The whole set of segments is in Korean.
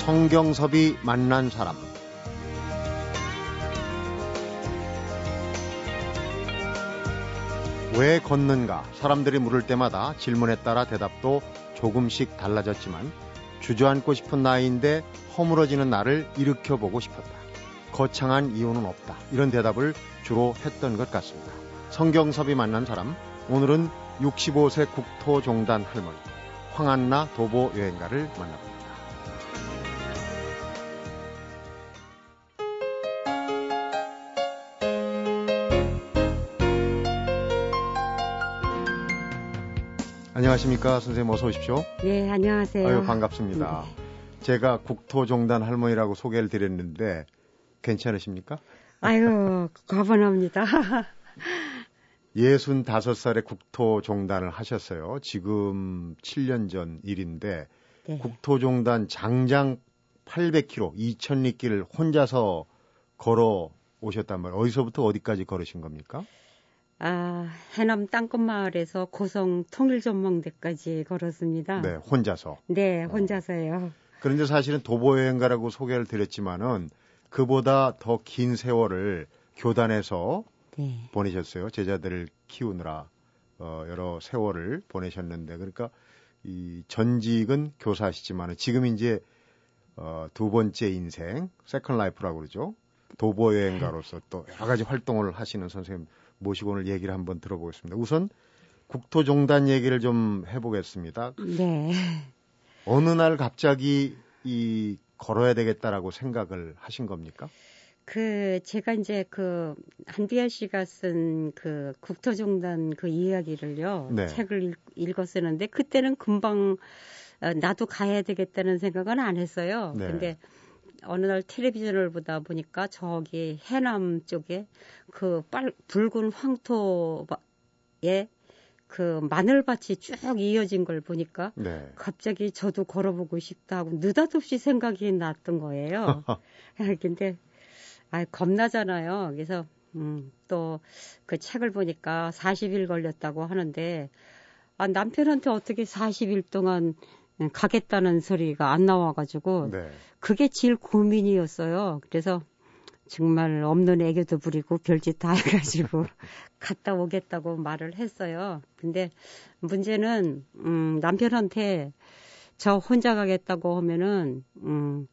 성경섭이 만난 사람 왜 걷는가 사람들이 물을 때마다 질문에 따라 대답도 조금씩 달라졌지만 주저앉고 싶은 나이인데 허물어지는 나를 일으켜보고 싶었다. 거창한 이유는 없다. 이런 대답을 주로 했던 것 같습니다. 성경섭이 만난 사람 오늘은 65세 국토종단 할머니 황한나 도보 여행가를 만나봅니다. 안녕하십니까 선생님 어서 오십시오. 네 안녕하세요. 아유 반갑습니다. 네. 제가 국토종단 할머니라고 소개를 드렸는데 괜찮으십니까? 아유 과분합니다. 65살에 국토종단을 하셨어요. 지금 7년 전 일인데 네. 국토종단 장장 800km 2000리길을 혼자서 걸어 오셨단 말이에요. 어디서부터 어디까지 걸으신 겁니까? 아, 해남 땅끝 마을에서 고성 통일 전망대까지 걸었습니다. 네, 혼자서. 네, 혼자서요. 그런데 사실은 도보 여행가라고 소개를 드렸지만은 그보다 더 긴 세월을 교단에서 네. 보내셨어요. 제자들을 키우느라 어, 여러 세월을 보내셨는데 그러니까 이 전직은 교사시지만 지금 이제 어, 두 번째 인생 second life라고 그러죠. 도보 여행가로서 또 여러 가지 활동을 하시는 선생님 모시고 오늘 얘기를 한번 들어보겠습니다. 우선 국토종단 얘기를 좀 해보겠습니다. 네. 어느 날 갑자기 이 걸어야 되겠다라고 생각을 하신 겁니까? 그 제가 이제 그 한비아 씨가 쓴 그 국토종단 그 이야기를요 네. 책을 읽, 었었는데 그때는 금방 어, 나도 가야 되겠다는 생각은 안 했어요. 네. 근데 어느 날 텔레비전을 보다 보니까 저기 해남 쪽에 그 빨, 붉은 황토에 그 마늘밭이 쭉 이어진 걸 보니까 네. 갑자기 저도 걸어보고 싶다고 느닷없이 생각이 났던 거예요. 근데 아 겁나잖아요. 그래서 음, 또 그 책을 보니까 40일 걸렸다고 하는데 아 남편한테 어떻게 40일 동안 가겠다는 소리가 안 나와가지고 네. 그게 제일 고민이었어요. 그래서 정말 없는 애교도 부리고 별짓 다 해가지고 갔다 오겠다고 말을 했어요. 근데 문제는 음, 남편한테 저 혼자 가겠다고 하면은 음,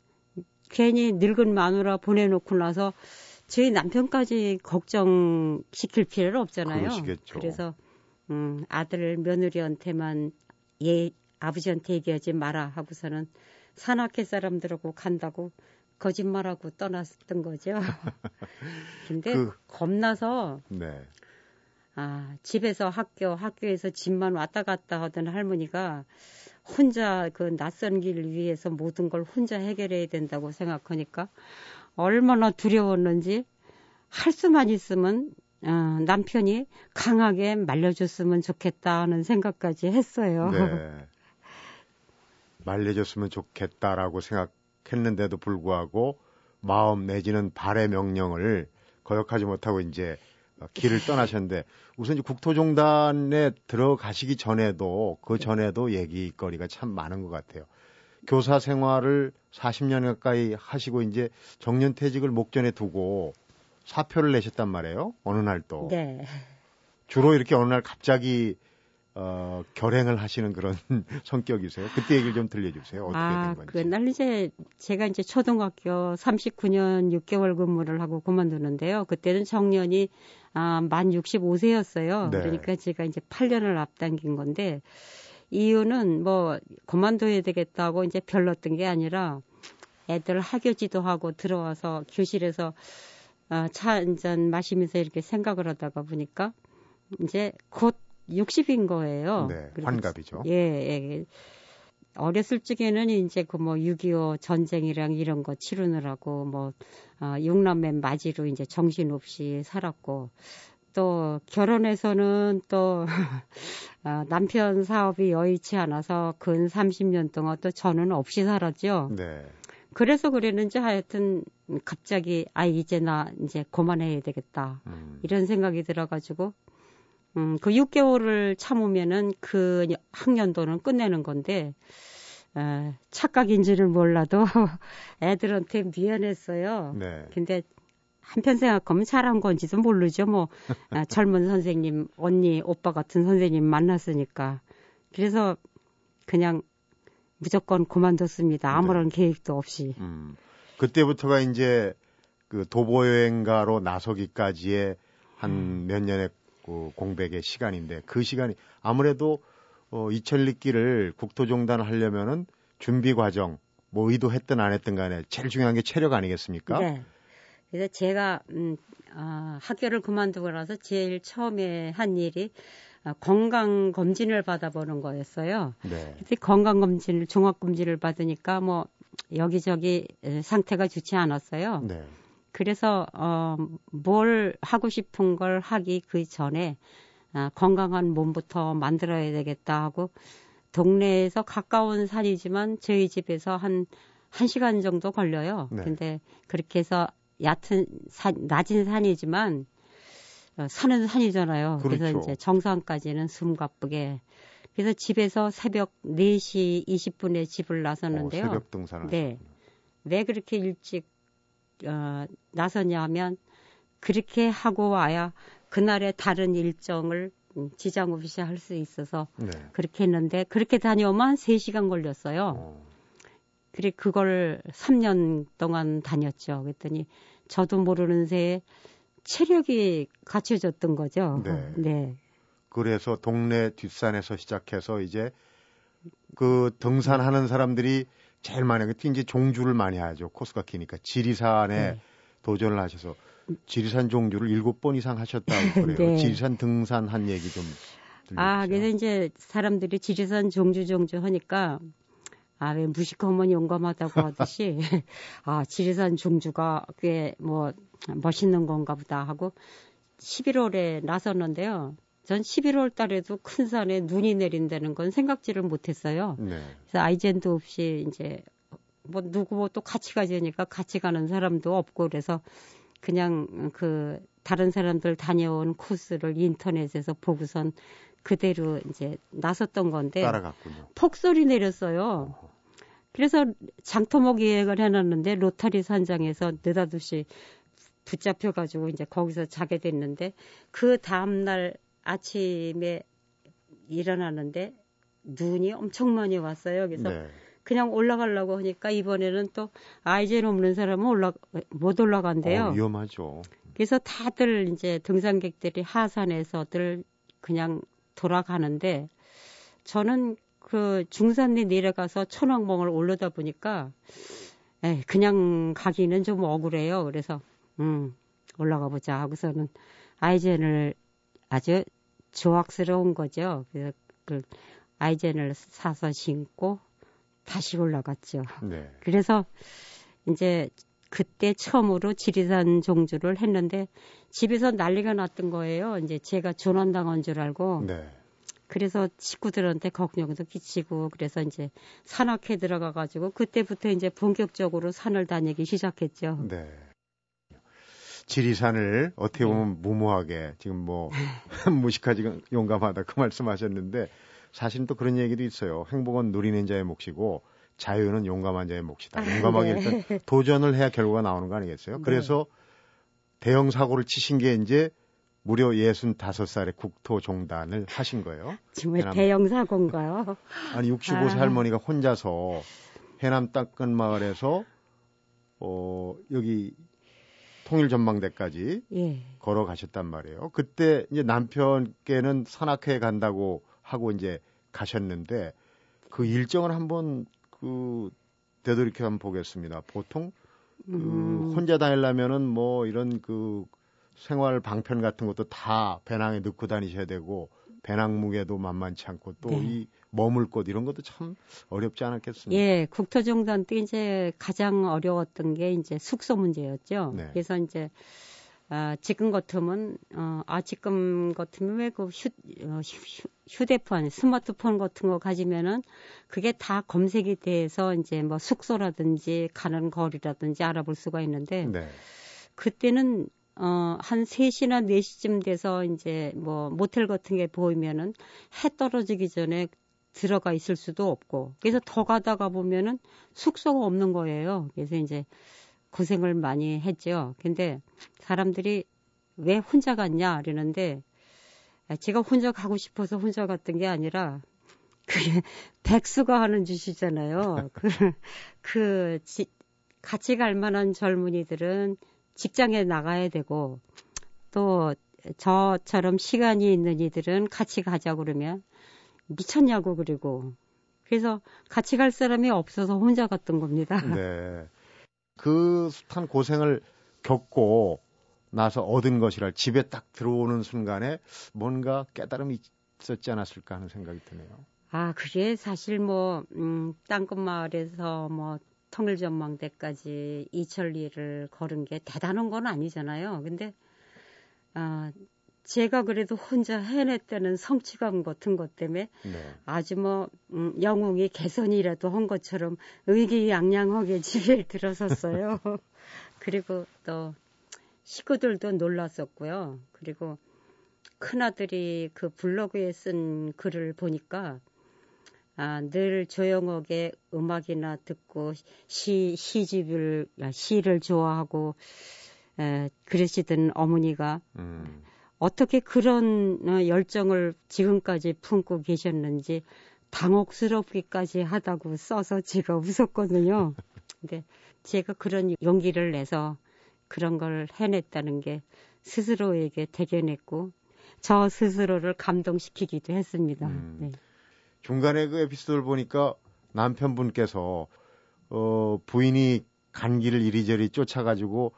괜히 늙은 마누라 보내놓고 나서 저희 남편까지 걱정시킬 필요는 없잖아요. 그러시겠죠. 그래서 음, 아들 며느리한테만 예 아버지한테 얘기하지 마라 하고서는 산악회 사람들하고 간다고 거짓말하고 떠났던 거죠. 근데 그, 겁나서 네. 아, 집에서 학교, 학교에서 집만 왔다 갔다 하던 할머니가 혼자 그 낯선 길 위해서 모든 걸 혼자 해결해야 된다고 생각하니까 얼마나 두려웠는지 할 수만 있으면 어, 남편이 강하게 말려줬으면 좋겠다 하는 생각까지 했어요. 네. 말려줬으면 좋겠다라고 생각했는데도 불구하고 마음 내지는 발의 명령을 거역하지 못하고 이제 길을 떠나셨는데 우선 이제 국토종단에 들어가시기 전에도 그 전에도 얘기거리가 참 많은 것 같아요. 교사 생활을 40년 가까이 하시고 이제 정년 퇴직을 목전에 두고 사표를 내셨단 말이에요. 어느 날 또. 네. 주로 이렇게 어느 날 갑자기 어, 결행을 하시는 그런 성격이세요? 그때 얘기를 좀 들려주세요. 어떻게 아, 된 건지. 그날 이제 제가 이제 초등학교 39년 6개월 근무를 하고 그만두는데요. 그때는 정년이 아, 만 65세였어요. 네. 그러니까 제가 이제 8년을 앞당긴 건데 이유는 뭐 그만둬야 되겠다고 이제 별렀던 게 아니라 애들 학교지도 하고 들어와서 교실에서 어, 차 한 잔 마시면서 이렇게 생각을 하다가 보니까 이제 곧 60인 거예요. 네, 환갑이죠. 예, 예. 어렸을 적에는 이제 그 뭐 6.25 전쟁이랑 이런 거 치르느라고 뭐, 어, 육남매 맞이로 이제 정신없이 살았고, 또 결혼해서는 또, 어, 남편 사업이 여의치 않아서 근 30년 동안 또 저는 없이 살았죠. 네. 그래서 그랬는지 하여튼 갑자기 아 이제 나 이제 그만해야 되겠다 음. 이런 생각이 들어가지고 음, 그 6개월을 참으면은 그 학년도는 끝내는 건데, 어, 착각인지를 몰라도 애들한테 미안했어요. 네. 근데 한편 생각하면 잘한 건지도 모르죠. 뭐 아, 젊은 선생님, 언니, 오빠 같은 선생님 만났으니까. 그래서 그냥 무조건 그만뒀습니다. 아무런 네. 계획도 없이. 음. 그때부터가 이제 그 도보 여행가로 나서기까지의 한몇 음. 년의 그 공백의 시간인데 그 시간이 아무래도 어, 이천리길을 국토종단을 하려면은 준비 과정 뭐 의도했든 안 했든 간에 제일 중요한 게 체력 아니겠습니까? 네. 그래서 제가 음, 어, 학교를 그만두고 나서 제일 처음에 한 일이 어, 건강 검진을 받아보는 거였어요. 네. 건강 검진을 종합 검진을 받으니까 뭐 여기저기 상태가 좋지 않았어요. 네. 그래서 어, 뭘 하고 싶은 걸 하기 그 전에 아, 건강한 몸부터 만들어야 되겠다 하고 동네에서 가까운 산이지만 저희 집에서 한 1시간 정도 걸려요. 네. 근데 그렇게 해서 얕은 산, 낮은 산이지만 어, 산은 산이잖아요. 그렇죠. 그래서 이제 정상까지는 숨가쁘게 그래서 집에서 새벽 4시 20분에 집을 나섰는데요. 어, 새벽 등산을 네. 왜 그렇게 일찍 어, 나섰냐 하면 그렇게 하고 와야 그날의 다른 일정을 음, 지장 없이 할 수 있어서 네. 그렇게 했는데 그렇게 다녀오면 3시간 걸렸어요. 어. 그래 그걸 3년 동안 다녔죠. 그랬더니 저도 모르는 새에 체력이 갖춰졌던 거죠. 네. 네. 그래서 동네 뒷산에서 시작해서 이제 그 등산하는 사람들이 제일 많이 하게 이제 종주를 많이 하죠. 코스가 기니까 지리산에 네. 도전을 하셔서 지리산 종주를 일곱 번 이상 하셨다고 그래요. 네. 지리산 등산 한 얘기 좀 들려주세요. 아, 그래서 이제 사람들이 지리산 종주 종주 하니까 아, 왜 무식하면 용감하다고 하듯이, 아, 지리산 종주가 꽤 뭐 멋있는 건가 보다 하고 11월에 나섰는데요. 전 11월 달에도 큰 산에 눈이 내린다는 건 생각지를 못했어요. 네. 그래서 아이젠도 없이 이제 뭐 누구 뭐 또 같이 가자니까 같이 가는 사람도 없고 그래서 그냥 그 다른 사람들 다녀온 코스를 인터넷에서 보고선 그대로 이제 나섰던 건데 따라갔군요. 폭설이 내렸어요. 그래서 장터목 예약을 해놨는데 로타리 산장에서 느닷없이 붙잡혀가지고 이제 거기서 자게 됐는데 그 다음날 아침에 일어나는데 눈이 엄청 많이 왔어요. 그래서 네. 그냥 올라가려고 하니까 이번에는 또 아이젠 없는 사람은 올라 못 올라간대요. 어, 위험하죠. 그래서 다들 이제 등산객들이 하산에서들 그냥 돌아가는데 저는 그 중산에 내려가서 천왕봉을 올르다 보니까 에 그냥 가기는 좀 억울해요. 그래서 음 올라가 보자 하고서는 아이젠을 아주 조악스러운 거죠. 그래서 그 아이젠을 사서 신고 다시 올라갔죠. 네. 그래서 이제 그때 처음으로 지리산 종주를 했는데 집에서 난리가 났던 거예요. 이제 제가 조난당한 줄 알고. 네. 그래서 식구들한테 걱정도 끼치고 그래서 이제 산악회 들어가 가지고 그때부터 이제 본격적으로 산을 다니기 시작했죠. 네. 지리산을 어떻게 네. 보면 네. 무모하게 지금 뭐 무식하지 용감하다 그 말씀하셨는데 사실은 또 그런 얘기도 있어요. 행복은 누리는 자의 몫이고 자유는 용감한 자의 몫이다. 아, 용감하게 네. 일단 도전을 해야 결과가 나오는 거 아니겠어요? 네. 그래서 대형 사고를 치신 게 이제 무려 65살에 국토 종단을 하신 거예요. 정말 대형 사고인가요? 아니 65세 아. 할머니가 혼자서 해남 땅끝 마을에서 어 여기 통일 전망대까지 예. 걸어가셨단 말이에요. 그때 이제 남편께는 산악회에 간다고 하고 이제 가셨는데 그 일정을 한번 그 되돌이켜 한번 보겠습니다. 보통 그 음. 혼자 다니려면은 뭐 이런 그 생활 방편 같은 것도 다 배낭에 넣고 다니셔야 되고 배낭 무게도 만만치 않고 또이 네. 머물 곳 이런 것도 참 어렵지 않았겠습니까? 예, 국토종단 때 이제 가장 어려웠던 게 이제 숙소 문제였죠. 네. 그래서 이제 아, 지금 같으면 어, 아 지금 같으면 왜그 휴, 어, 휴, 휴대폰, 스마트폰 같은 거 가지면은 그게 다 검색이 돼서 이제 뭐 숙소라든지 가는 거리라든지 알아볼 수가 있는데 네. 그때는 어, 한 3시나 4시쯤 돼서 이제 뭐 모텔 같은 게 보이면은 해 떨어지기 전에 들어가 있을 수도 없고 그래서 더 가다가 보면은 숙소가 없는 거예요. 그래서 이제 고생을 많이 했죠. 근데 사람들이 왜 혼자 갔냐 그러는데 제가 혼자 가고 싶어서 혼자 갔던 게 아니라 그게 백수가 하는 짓이잖아요. 그, 그 지, 같이 갈 만한 젊은이들은 직장에 나가야 되고 또 저처럼 시간이 있는 이들은 같이 가자 그러면 미쳤냐고 그리고 그래서 같이 갈 사람이 없어서 혼자 갔던 겁니다. 네. 그 숱한 고생을 겪고 나서 얻은 것이라 집에 딱 들어오는 순간에 뭔가 깨달음이 있었지 않았을까 하는 생각이 드네요. 아, 그게 사실 뭐, 음, 땅끝마을에서 뭐, 통일전망대까지 이천리를 걸은 게 대단한 건 아니잖아요. 근데, 아, 제가 그래도 혼자 해냈다는 성취감 같은 것 때문에 네. 아주 뭐 음, 영웅이 개선이라도 한 것처럼 의기양양하게 집에 들어섰어요. 그리고 또 식구들도 놀랐었고요. 그리고 큰아들이 그 블로그에 쓴 글을 보니까 아, 늘 조용하게 음악이나 듣고 시, 시집을, 시를 좋아하고, 에, 그러시던 어머니가 음. 어떻게 그런 어, 열정을 지금까지 품고 계셨는지 당혹스럽기까지 하다고 써서 제가 웃었거든요. 근데 제가 그런 용기를 내서 그런 걸 해냈다는 게 스스로에게 대견했고 저 스스로를 감동시키기도 했습니다. 음, 네. 중간에 그 에피소드를 보니까 남편분께서 어, 부인이 간기를 이리저리 쫓아가지고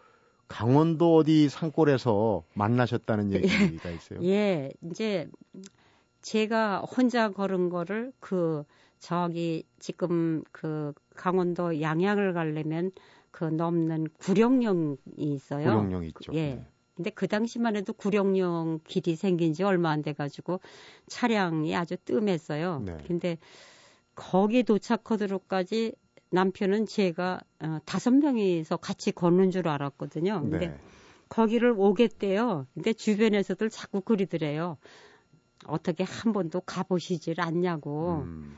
강원도 어디 산골에서 만나셨다는 예. 얘기가 있어요. 예, 이제 제가 혼자 걸은 거를 그 저기 지금 그 강원도 양양을 가려면 그 넘는 구룡령이 있어요. 구룡령 있죠. 예. 네. 근데 그 당시만 해도 구룡령 길이 생긴 지 얼마 안 돼 가지고 차량이 아주 뜸했어요. 네. 근데 거기 도착하도록까지 남편은 제가 어, 다섯 명이서 같이 걷는 줄 알았거든요. 근데 네. 거기를 오겠대요. 근데 주변에서들 자꾸 그리더래요. 어떻게 한 번도 가보시질 않냐고. 음.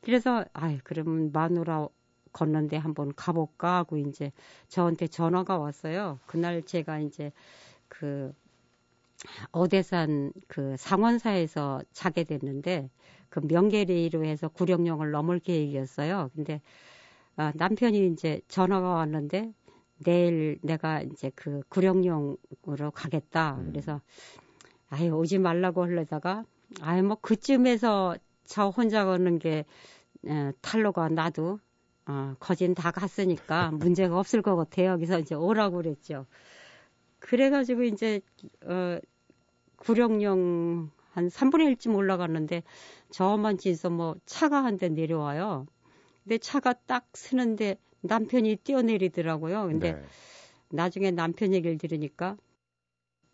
그래서 아이 그러면 마누라 걷는데 한번 가볼까 하고 이제 저한테 전화가 왔어요. 그날 제가 이제 그 어대산 그 상원사에서 자게 됐는데 그 명계리로 해서 구령령을 넘을 계획이었어요. 근데 아, 남편이 이제 전화가 왔는데 내일 내가 이제 그 구령령으로 가겠다. 음. 그래서 아예 오지 말라고 하려다가 아예 뭐 그쯤에서 저 혼자 가는 게 에, 탈로가 나도 어, 거진 다 갔으니까 문제가 없을 것 같아요. 그래서 이제 오라고 그랬죠. 그래가지고 이제 어, 구령령 한 3분의 1쯤 올라갔는데 저만 진서 뭐 차가 한 대 내려와요. 내 차가 딱 서는데 남편이 뛰어내리더라고요. 근데 네. 나중에 남편 얘기를 들으니까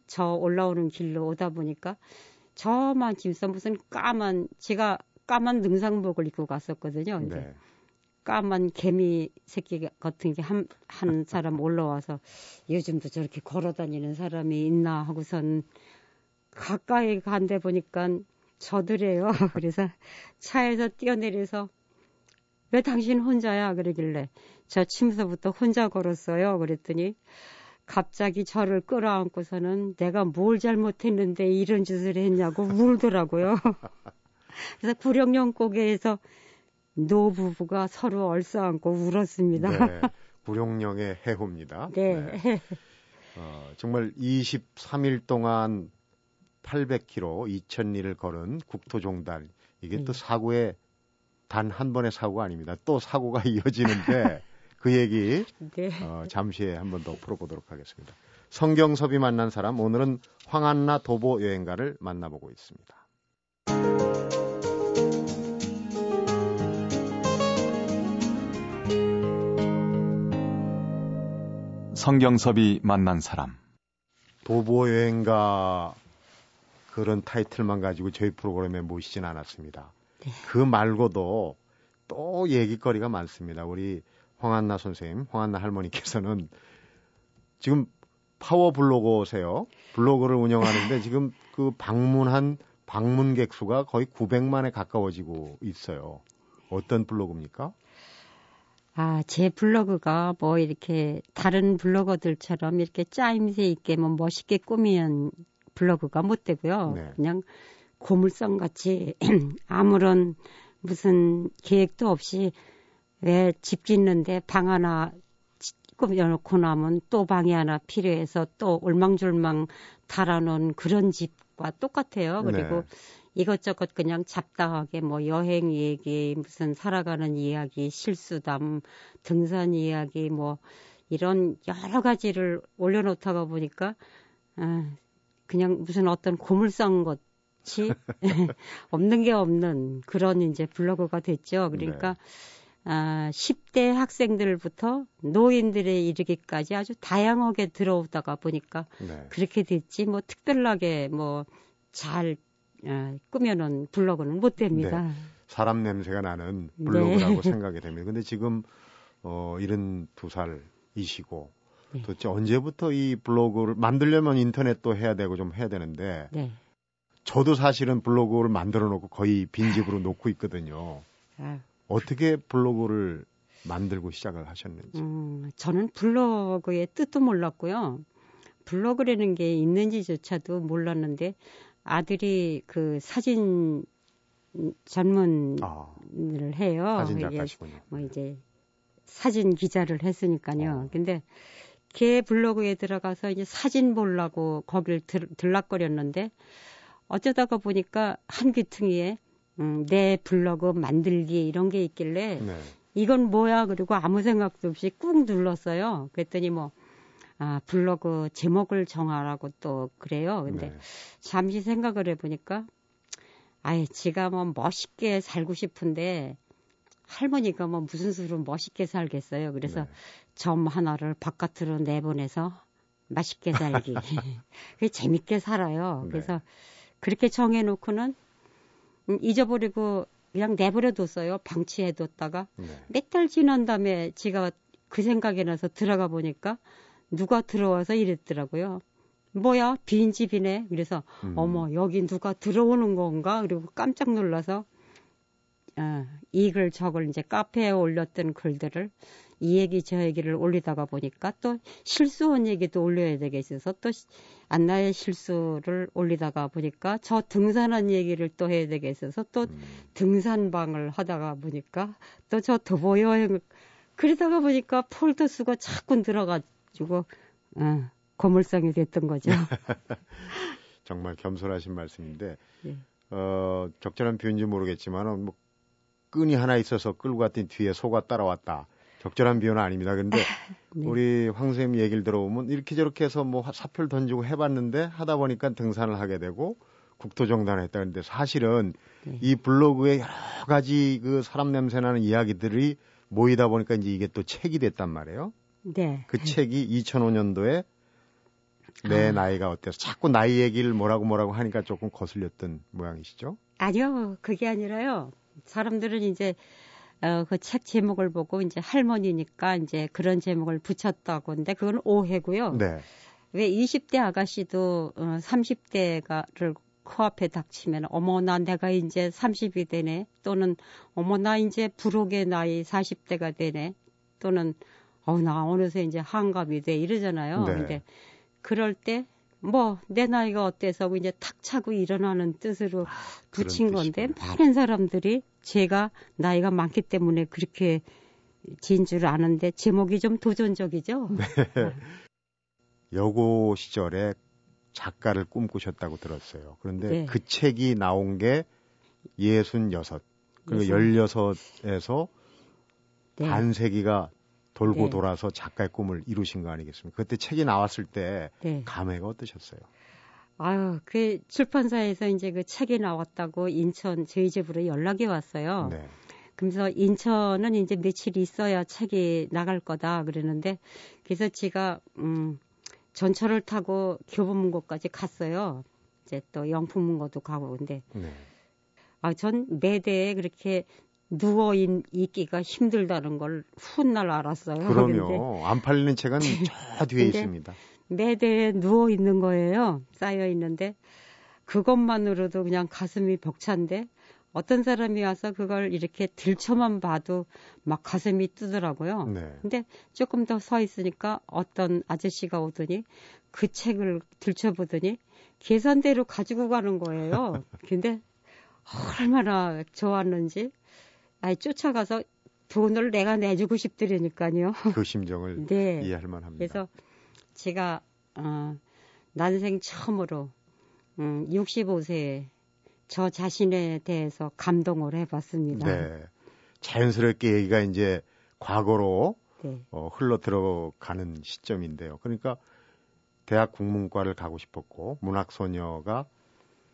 저 올라오는 길로 오다 보니까 저만 짐서 무슨 까만 제가 까만 등산복을 입고 갔었거든요. 근데 네. 까만 개미 새끼 같은 게 한 한 사람 올라와서 요즘도 저렇게 걸어 다니는 사람이 있나 하고선 가까이 간데 보니까 저들이에요. 그래서 차에서 뛰어내려서 왜 당신 혼자야? 그러길래 저 침서부터 혼자 걸었어요. 그랬더니 갑자기 저를 끌어안고서는 내가 뭘 잘못했는데 이런 짓을 했냐고 울더라고요. 그래서 구령령 고개에서 노부부가 서로 얼싸안고 울었습니다. 네, 구령령의 해호입니다. 네. 네. 어, 정말 23일 동안 800km 2000리를 걸은 국토종단 이게 네. 또 사고의 단 한 번의 사고가 아닙니다. 또 사고가 이어지는데 그 얘기 네. 어, 잠시 후에 한 번 더 풀어보도록 하겠습니다. 성경섭이 만난 사람 오늘은 황한나 도보 여행가를 만나보고 있습니다. 성경섭이 만난 사람 도보 여행가 그런 타이틀만 가지고 저희 프로그램에 모시진 않았습니다. 네. 그 말고도 또 얘기거리가 많습니다. 우리 황한나 선생님, 황한나 할머니께서는 지금 파워 블로거세요. 블로그를 운영하는데 지금 그 방문한 방문객 수가 거의 900만에 가까워지고 있어요. 어떤 블로그입니까? 아, 제 블로그가 뭐 이렇게 다른 블로거들처럼 이렇게 짜임새 있게 뭐 멋있게 꾸미는 블로그가 못 되고요. 네. 그냥 고물상 같이 아무런 무슨 계획도 없이 왜 집 짓는데 방 하나 꾸며놓고 나면 또 방이 하나 필요해서 또 올망졸망 달아놓은 그런 집과 똑같아요. 그리고 네. 이것저것 그냥 잡다하게 뭐 여행 얘기, 무슨 살아가는 이야기, 실수담, 등산 이야기, 뭐 이런 여러 가지를 올려놓다가 보니까 아, 그냥 무슨 어떤 고물상 것이 없는 게 없는 그런 이제 블로그가 됐죠. 그러니까 네. 아, 10대 학생들부터 노인들에 이르기까지 아주 다양하게 들어오다가 보니까 네. 그렇게 됐지 뭐 특별하게 뭐 잘 아, 꾸며놓은 블로그는 못 됩니다. 네. 사람 냄새가 나는 블로그라고 네. 생각이 됩니다. 근데 지금 어 72살이시고 네. 도대체 언제부터 이 블로그를 만들려면 인터넷도 해야 되고 좀 해야 되는데 네. 저도 사실은 블로그를 만들어 놓고 거의 빈집으로 놓고 있거든요. 아. 어떻게 블로그를 만들고 시작을 하셨는지. 음, 저는 블로그의 뜻도 몰랐고요. 블로그라는 게 있는지조차도 몰랐는데 아들이 그 사진 전문을 아, 해요. 사진 작가시군요. 뭐 이제 사진 기자를 했으니까요. 어. 근데 걔 블로그에 들어가서 이제 사진 보려고 거길 들, 들락거렸는데 어쩌다가 보니까 한 귀퉁이에 음, 내 블로그 만들기 이런 게 있길래 네. 이건 뭐야 그리고 아무 생각도 없이 꾹 눌렀어요. 그랬더니 뭐 아, 블로그 제목을 정하라고 또 그래요. 근데 네. 잠시 생각을 해보니까 아예 지가 뭐 멋있게 살고 싶은데 할머니가 뭐 무슨 수로 멋있게 살겠어요. 그래서 네. 점 하나를 바깥으로 내보내서 맛있게 살기. 그게 재밌게 살아요. 네. 그래서 그렇게 정해놓고는 음, 잊어버리고 그냥 내버려뒀어요. 방치해뒀다가 네. 몇달 지난 다음에 지가 그 생각이 나서 들어가 보니까 누가 들어와서 이랬더라고요. 뭐야 빈 집이네. 그래서 음. 어머 여기 누가 들어오는 건가? 그리고 깜짝 놀라서 어, 이글 저글 이제 카페에 올렸던 글들을 이 얘기 저 얘기를 올리다가 보니까 또 실수한 얘기도 올려야 되겠어서 또 안나의 실수를 올리다가 보니까 저 등산한 얘기를 또 해야 되겠어서 또 음. 등산방을 하다가 보니까 또 저 도보 여행 그러다가 보니까 폴더 수가 자꾸 들어가 주고 어, 고물상이 됐던 거죠. 정말 겸손하신 말씀인데 네. 어, 적절한 표현인지 모르겠지만 뭐 끈이 하나 있어서 끌고 갔더니 뒤에 소가 따라왔다. 적절한 비유는 아닙니다. 근데 네. 우리 황 선생님 얘기를 들어보면 이렇게 저렇게 해서 뭐 사표를 던지고 해봤는데 하다 보니까 등산을 하게 되고 국토정단을 했다. 근데 사실은 네. 이 블로그에 여러 가지 그 사람 냄새 나는 이야기들이 모이다 보니까 이제 이게 또 책이 됐단 말이에요. 네. 그 책이 2005년도에 내 아. 나이가 어때서 자꾸 나이 얘기를 뭐라고 뭐라고 하니까 조금 거슬렸던 모양이시죠? 아니요, 그게 아니라요. 사람들은 이제 어, 그 책 제목을 보고 이제 할머니니까 이제 그런 제목을 붙였다고 근데 그건 오해고요. 네. 왜 20대 아가씨도 어, 30대가를 코앞에 닥치면 어머 나 내가 이제 30이 되네 또는 어머 나 이제 부록의 나이 40대가 되네 또는 어, 나 어느새 이제 한갑이 돼 이러잖아요. 네. 이제 그럴 때 뭐 내 나이가 어때서 이제 탁 차고 일어나는 뜻으로 아, 붙인 건데 많은 사람들이 제가 나이가 많기 때문에 그렇게 지은 줄 아는데 제목이 좀 도전적이죠. 네. 여고 시절에 작가를 꿈꾸셨다고 들었어요. 그런데 네. 그 책이 나온 게 예순여섯 그리고 열여섯에서 네. 반세기가 돌고 네. 돌아서 작가의 꿈을 이루신 거 아니겠습니까? 그때 책이 나왔을 때 네. 감회가 어떠셨어요? 아유, 그 출판사에서 이제 그 책이 나왔다고 인천 저희 집으로 연락이 왔어요. 네. 그래서 인천은 이제 며칠 있어야 책이 나갈 거다 그러는데 그래서 제가 음 전철을 타고 교보문고까지 갔어요. 이제 또 영풍문고도 가고 근데 네. 아전 매대에 그렇게 누워 있기가 힘들다는 걸 훗날 알았어요. 그럼요. 안 팔리는 책은 저 뒤에 있습니다. 매대에 누워 있는 거예요. 쌓여 있는데 그것만으로도 그냥 가슴이 벅찬데 어떤 사람이 와서 그걸 이렇게 들쳐만 봐도 막 가슴이 뜨더라고요. 네. 근데 조금 더 서 있으니까 어떤 아저씨가 오더니 그 책을 들춰보더니 계산대로 가지고 가는 거예요. 근데 얼마나 좋았는지 아이 쫓아가서 돈을 내가 내주고 싶더라니까요. 그 심정을 네. 이해할 만합니다. 그래서 제가 어, 난생 처음으로 음, 65세에 저 자신에 대해서 감동을 해봤습니다. 네. 자연스럽게 얘기가 이제 과거로 네. 어, 흘러 들어가는 시점인데요. 그러니까 대학 국문과를 가고 싶었고 문학소녀가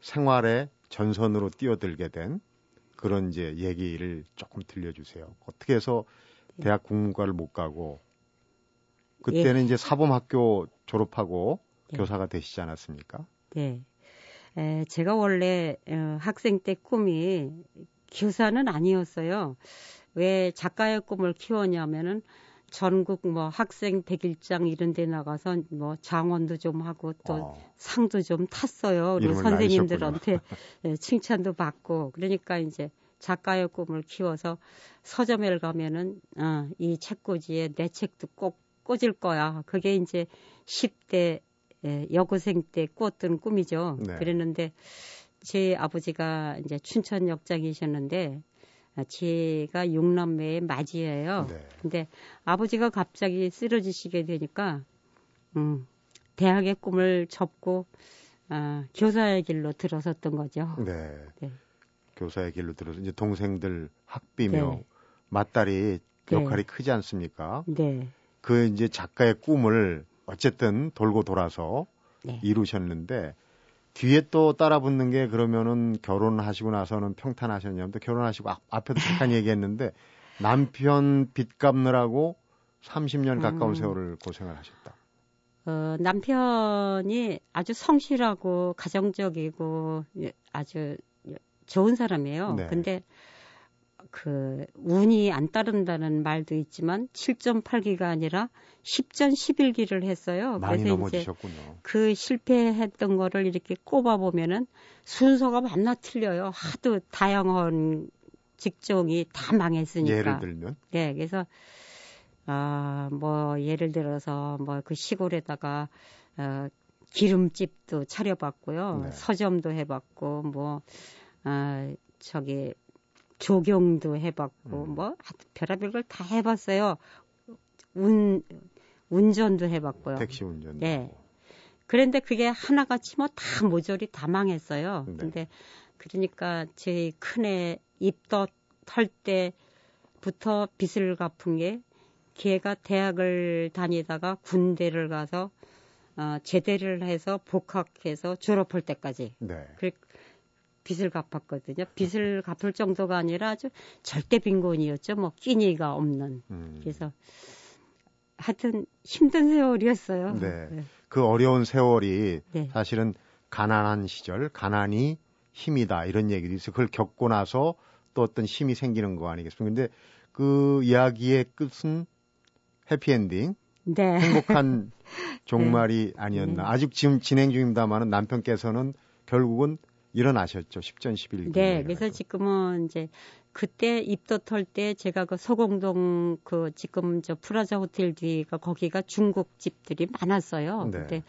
생활의 전선으로 뛰어들게 된 그런 이제 얘기를 조금 들려주세요. 어떻게 해서 네. 대학 국문과를 못 가고 그때는 예. 이제 사범학교 졸업하고 네. 교사가 되시지 않았습니까? 네. 에, 제가 원래 어, 학생 때 꿈이 교사는 아니었어요. 왜 작가의 꿈을 키웠냐면은 전국 뭐 학생 백일장 이런 데 나가서 뭐 장원도 좀 하고 또 어. 상도 좀 탔어요. 우리 선생님들한테 네, 칭찬도 받고 그러니까 이제 작가의 꿈을 키워서 서점에 가면은 어, 이 책꽂이에 내 책도 꼭 꽂을 거야. 그게 이제 10대 예, 여고생 때 꾸었던 꿈이죠. 네. 그랬는데 제 아버지가 이제 춘천 역장이셨는데 제가 육남매의 맞이예요. 네. 근데 아버지가 갑자기 쓰러지시게 되니까 음, 대학의 꿈을 접고 아, 교사의 길로 들어섰던 거죠. 네. 네. 교사의 길로 들어서 이제 동생들 학비며 네. 맏딸이 네. 역할이 크지 않습니까? 네. 그 이제 작가의 꿈을 어쨌든 돌고 돌아서 네. 이루셨는데 뒤에 또 따라 붙는 게 그러면은 결혼하시고 나서는 평탄하셨냐면 또 결혼하시고 앞, 앞에도 잠깐 얘기했는데 남편 빚 갚느라고 30년 가까운 음. 세월을 고생을 하셨다. 어, 남편이 아주 성실하고 가정적이고 아주 좋은 사람이에요. 네. 근데 그 운이 안 따른다는 말도 있지만 7.8기가 아니라 10전 11기를 했어요. 많이 그래서 넘어지셨군요. 이제 그 실패했던 거를 이렇게 꼽아 보면은 순서가 만나 틀려요. 하도 다양한 직종이 다 망했으니까. 예를 들면? 네, 그래서 아, 뭐 예를 들어서 뭐 그 시골에다가 어 기름집도 차려봤고요. 네. 서점도 해봤고 뭐 아, 저기 조경도 해봤고 음. 뭐 별의별 걸 다 해봤어요. 운 운전도 해봤고요. 택시 운전. 네. 그런데 그게 하나같이 뭐 다 모조리 다 망했어요. 네. 근데 그러니까 제 큰애 입덧 털 때부터 빚을 갚은 게 걔가 대학을 다니다가 군대를 가서 어, 제대를 해서 복학해서 졸업할 때까지. 네. 그 빚을 갚았거든요. 빚을 갚을 정도가 아니라 아주 절대 빈곤이었죠. 뭐 끼니가 없는. 음. 그래서 하여튼 힘든 세월이었어요. 네. 네. 그 어려운 세월이 네. 사실은 가난한 시절, 가난이 힘이다 이런 얘기도 있어요. 그걸 겪고 나서 또 어떤 힘이 생기는 거 아니겠습니까? 근데 그 이야기의 끝은 해피엔딩, 네. 행복한 종말이 네. 아니었나. 네. 아직 지금 진행 중입니다만은 남편께서는 결국은 일어나셨죠. 10전 11기. 네, 그래서 지금은 이제 그때 입덧할 때 제가 그 서공동 그 지금 저 프라자 호텔 뒤가 거기가 중국 집들이 많았어요. 네. 그때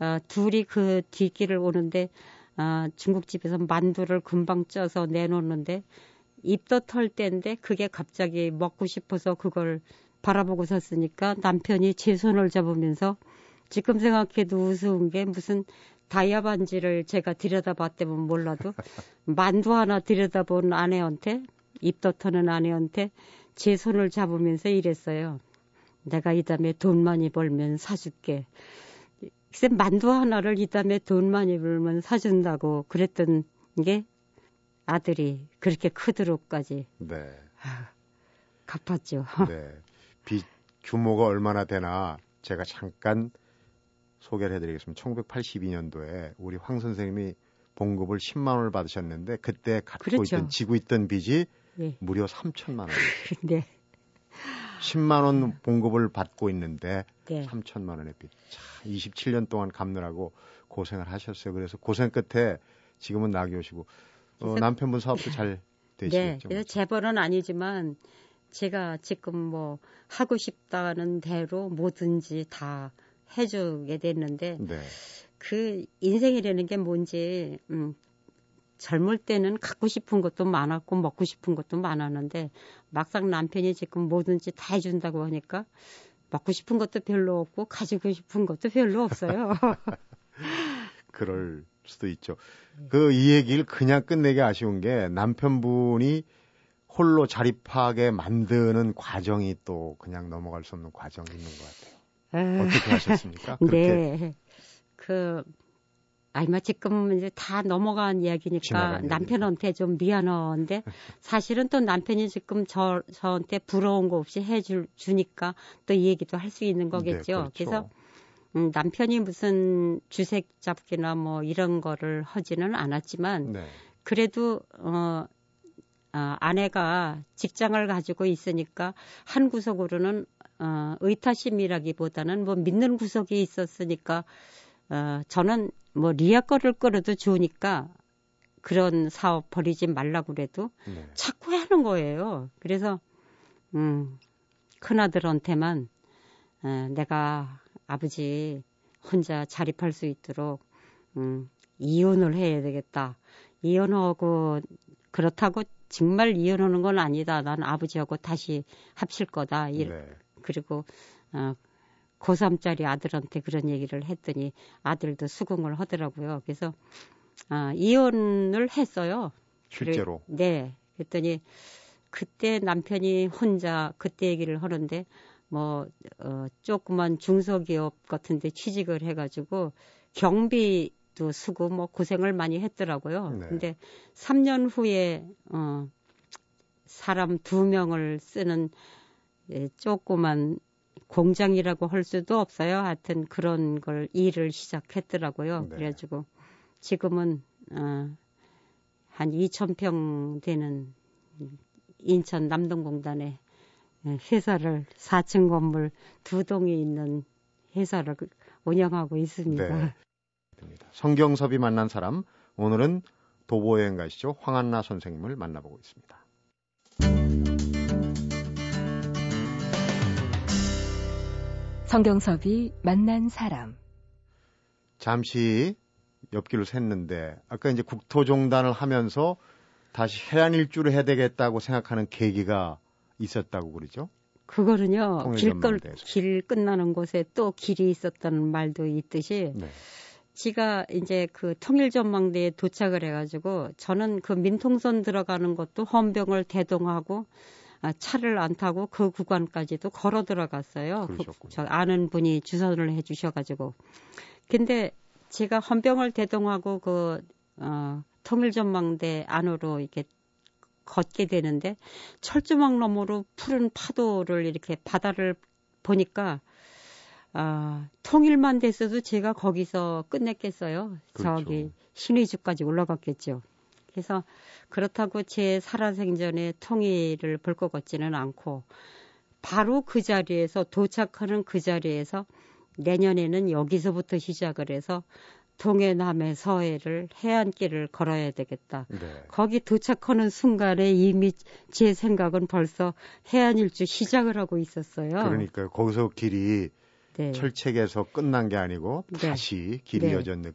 어, 둘이 그 뒷길을 오는데 어, 중국집에서 만두를 금방 쪄서 내놓는데 입덧할 때인데 그게 갑자기 먹고 싶어서 그걸 바라보고 섰으니까 남편이 제 손을 잡으면서 지금 생각해도 우스운 게 무슨 다이아 반지를 제가 들여다봤다면 몰라도 만두 하나 들여다본 아내한테 입덧하는 아내한테 제 손을 잡으면서 이랬어요. 내가 이 다음에 돈 많이 벌면 사줄게. 글쎄 만두 하나를 이 다음에 돈 많이 벌면 사준다고 그랬던 게 아들이 그렇게 크도록까지 네. 아, 갚았죠. 네. 빚 규모가 얼마나 되나 제가 잠깐 소개를 해드리겠습니다. 1982년도에 우리 황 선생님이 봉급을 10만 원을 받으셨는데 그때 갖고 그렇죠. 있던 지고 있던 빚이 네. 무려 3천만 원. 네. 10만 원 봉급을 받고 있는데 네. 3천만 원의 빚. 자, 27년 동안 갚느라고 고생을 하셨어요. 그래서 고생 끝에 지금은 오시고 어, 남편분 사업도 잘 되시겠죠. 네. 그래서 재벌은 아니지만 제가 지금 뭐 하고 싶다는 대로 뭐든지 다 해주게 됐는데 네. 그 인생이라는 게 뭔지 음, 젊을 때는 갖고 싶은 것도 많았고 먹고 싶은 것도 많았는데 막상 남편이 지금 뭐든지 다 해준다고 하니까 먹고 싶은 것도 별로 없고 가지고 싶은 것도 별로 없어요. 그럴 수도 있죠. 그 이 얘기를 그냥 끝내기 아쉬운 게 남편분이 홀로 자립하게 만드는 과정이 또 그냥 넘어갈 수 없는 과정이 있는 것 같아요. 아, 어떻게 하셨습니까? 네. 그뭐 지금 이제 다 넘어간 이야기니까 남편한테 좀 미안한데 사실은 또 남편이 지금 저 저한테 부러운 거 없이 해줄 주니까 또 이 얘기도 할 수 있는 거겠죠. 네, 그렇죠. 그래서 음, 남편이 무슨 주색 잡기나 뭐 이런 거를 하지는 않았지만 네. 그래도 어, 어 아내가 직장을 가지고 있으니까 한 구석으로는 어, 의타심이라기보다는 뭐 믿는 구석이 있었으니까 어, 저는 뭐 리아 거를 끌어도 좋으니까 그런 사업 버리지 말라고 그래도 네. 자꾸 하는 거예요. 그래서 음, 큰아들한테만 어, 내가 아버지 혼자 자립할 수 있도록 음, 이혼을 해야 되겠다. 이혼하고 그렇다고 정말 이혼하는 건 아니다. 난 아버지하고 다시 합칠 거다. 네. 그리고 어, 고3짜리 아들한테 그런 얘기를 했더니 아들도 수긍을 하더라고요. 그래서 아, 이혼을 했어요. 실제로? 그래, 네. 그랬더니 그때 남편이 혼자 그때 얘기를 하는데 뭐, 어, 조그만 중소기업 같은데 취직을 해가지고 경비도 쓰고 뭐 고생을 많이 했더라고요. 네. 근데 3년 후에, 어, 사람 두 명을 쓰는 예, 조그만 공장이라고 할 수도 없어요. 하여튼 그런 걸 일을 시작했더라고요. 네. 그래가지고 지금은 어, 한 2천 평 되는 인천 남동공단에 회사를 4층 건물 두 동에 있는 회사를 운영하고 있습니다. 네. 성경섭이 만난 사람 오늘은 도보여행 가시죠 황한나 선생님을 만나보고 있습니다. 성경섭이 만난 사람. 잠시 옆길로 샜는데 아까 이제 국토종단을 하면서 다시 해안 일주를 해야 되겠다고 생각하는 계기가 있었다고 그러죠? 그거는요. 길걸 길 끝나는 곳에 또 길이 있었다는 말도 있듯이 네. 지가 이제 그 통일전망대에 도착을 해가지고 저는 그 민통선 들어가는 것도 헌병을 대동하고 아, 차를 안 타고 그 구간까지도 걸어 들어갔어요. 그, 저 아는 분이 주선을 해 주셔가지고. 근데 제가 헌병을 대동하고 그, 어, 통일전망대 안으로 이렇게 걷게 되는데 철조망 너머로 푸른 파도를 이렇게 바다를 보니까 아, 통일만 됐어도 제가 거기서 끝냈겠어요. 그렇죠. 저기 신의주까지 올라갔겠죠. 그래서 그렇다고 제 살아생전에 통일을 볼 것 같지는 않고 바로 그 자리에서 도착하는 그 자리에서 내년에는 여기서부터 시작을 해서 동해 남해 서해를 해안길을 걸어야 되겠다. 네. 거기 도착하는 순간에 이미 제 생각은 벌써 해안 일주 시작을 하고 있었어요. 그러니까요. 거기서 길이 네. 철책에서 끝난 게 아니고 네. 다시 길이 네. 이어졌는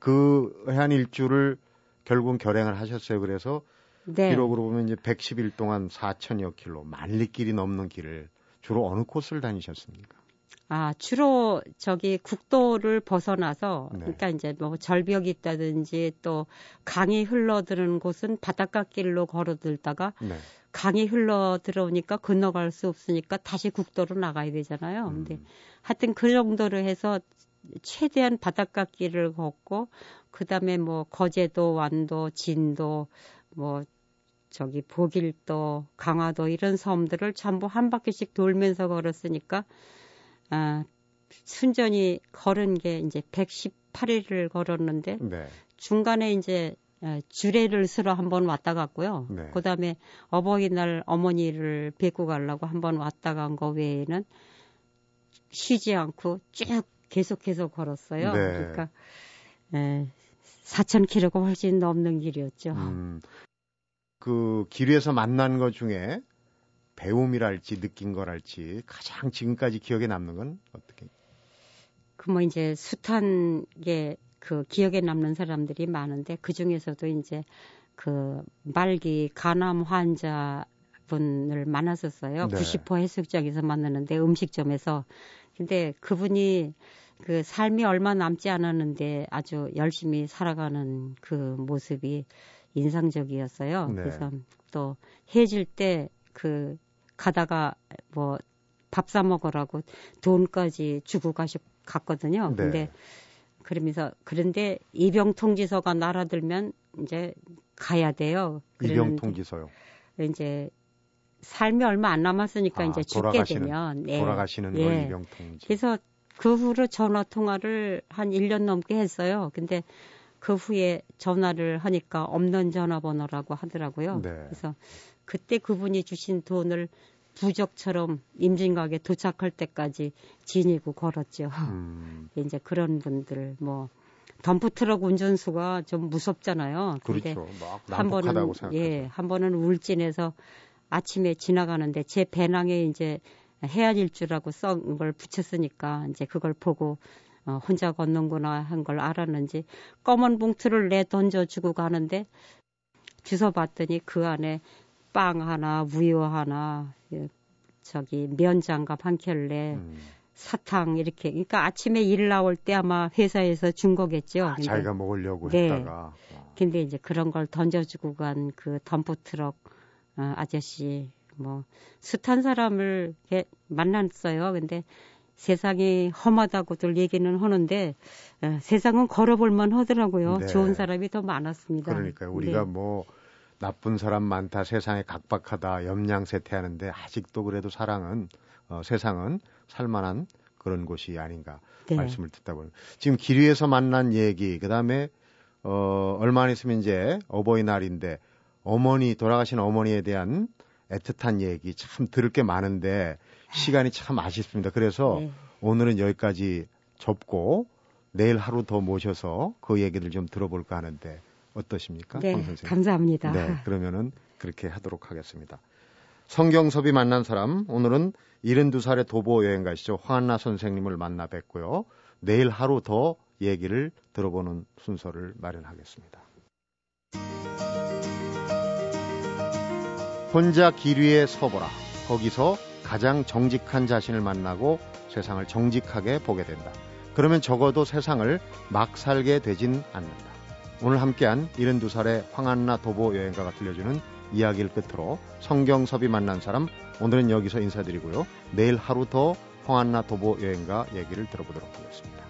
그 해안 일주를 결국은 결행을 하셨어요. 그래서 네. 기록으로 보면 이제 110일 동안 4천여 킬로 만리길이 넘는 길을 주로 어느 코스를 다니셨습니까? 아, 주로 저기 국도를 벗어나서 네. 그러니까 이제 뭐 절벽이 있다든지 또 강이 흘러드는 곳은 바닷가 길로 걸어들다가 네. 강이 흘러 들어오니까 건너갈 수 없으니까 다시 국도로 나가야 되잖아요. 음. 근데 하여튼 그 정도로 해서 최대한 바닷가 길을 걷고 그다음에 뭐 거제도, 완도, 진도 뭐 저기 보길도, 강화도 이런 섬들을 전부 한 바퀴씩 돌면서 걸었으니까 아 순전히 걸은 게 이제 118일을 걸었는데 네. 중간에 이제 주례를 쓰러 한번 왔다 갔고요. 네. 그다음에 어버이날 어머니를 뵙고 가려고 한번 왔다 간 거 외에는 쉬지 않고 쭉 계속해서 걸었어요. 네. 그러니까 에, 4,000km가 훨씬 넘는 길이었죠. 음, 그 길에서 만난 것 중에 배움이랄지 느낀 거랄지 가장 지금까지 기억에 남는 건 어떻게? 그 뭐 이제 숱한 게 그 기억에 남는 사람들이 많은데 그 중에서도 이제 그 말기 간암 환자 분을 만났었어요. 네. 90% 해수욕장에서 만났는데 음식점에서 근데 그분이 그 삶이 얼마 남지 않았는데 아주 열심히 살아가는 그 모습이 인상적이었어요. 네. 그래서 또 해질 때 그 가다가 뭐 밥 사 먹으라고 돈까지 주고 가시 갔거든요. 네. 근데 그러면서 그런데 입영 통지서가 날아들면 이제 가야 돼요. 입영 통지서요. 이제 삶이 얼마 안 남았으니까 아, 이제 죽게 되면 네. 돌아가시는 예. 걸 입영 통지. 그래서 그 후로 전화 통화를 한 1년 넘게 했어요. 근데 그 후에 전화를 하니까 없는 전화번호라고 하더라고요. 네. 그래서 그때 그분이 주신 돈을 부적처럼 임진각에 도착할 때까지 지니고 걸었죠. 음. 이제 그런 분들 뭐 덤프트럭 운전수가 좀 무섭잖아요. 그렇죠. 한 번은 예, 한 번은 울진에서 아침에 지나가는데 제 배낭에 이제 해안 일 주라고 썬 걸 붙였으니까 이제 그걸 보고 어, 혼자 걷는구나 한 걸 알았는지 검은 봉투를 내 던져주고 가는데 주워 봤더니 그 안에 빵 하나, 우유 하나, 예, 저기 면장갑 한 켤레, 음. 사탕 이렇게. 그러니까 아침에 일 나올 때 아마 회사에서 준 거겠죠. 아, 자기가 먹으려고 네. 했다가. 근데 이제 그런 걸 던져주고 간 그 덤프 트럭 어, 아저씨 뭐 숱한 사람을 만났어요. 근데 세상이 험하다고들 얘기는 하는데 어, 세상은 걸어볼만 하더라고요. 네. 좋은 사람이 더 많았습니다. 그러니까요. 우리가 네. 뭐 나쁜 사람 많다, 세상에 각박하다, 염량세태하는데 아직도 그래도 사랑은 어, 세상은 살만한 그런 곳이 아닌가 네. 말씀을 듣다 보니 지금 길 위에서 만난 얘기 그다음에 어 얼마 안 있으면 이제 어버이날인데 어머니 돌아가신 어머니에 대한 애틋한 얘기 참 들을 게 많은데 시간이 참 아쉽습니다. 그래서 네. 오늘은 여기까지 접고 내일 하루 더 모셔서 그 얘기를 좀 들어볼까 하는데 어떠십니까? 네, 감사합니다. 네, 그러면은 그렇게 하도록 하겠습니다. 성경섭이 만난 사람 오늘은 72살의 도보 여행가시죠. 황한나 선생님을 만나 뵙고요. 내일 하루 더 얘기를 들어보는 순서를 마련하겠습니다. 혼자 길 위에 서보라. 거기서 가장 정직한 자신을 만나고 세상을 정직하게 보게 된다. 그러면 적어도 세상을 막 살게 되진 않는다. 오늘 함께한 72살의 황한나 도보 여행가가 들려주는 이야기를 끝으로 성경섭이 만난 사람 오늘은 여기서 인사드리고요. 내일 하루 더 황한나 도보 여행가 얘기를 들어보도록 하겠습니다.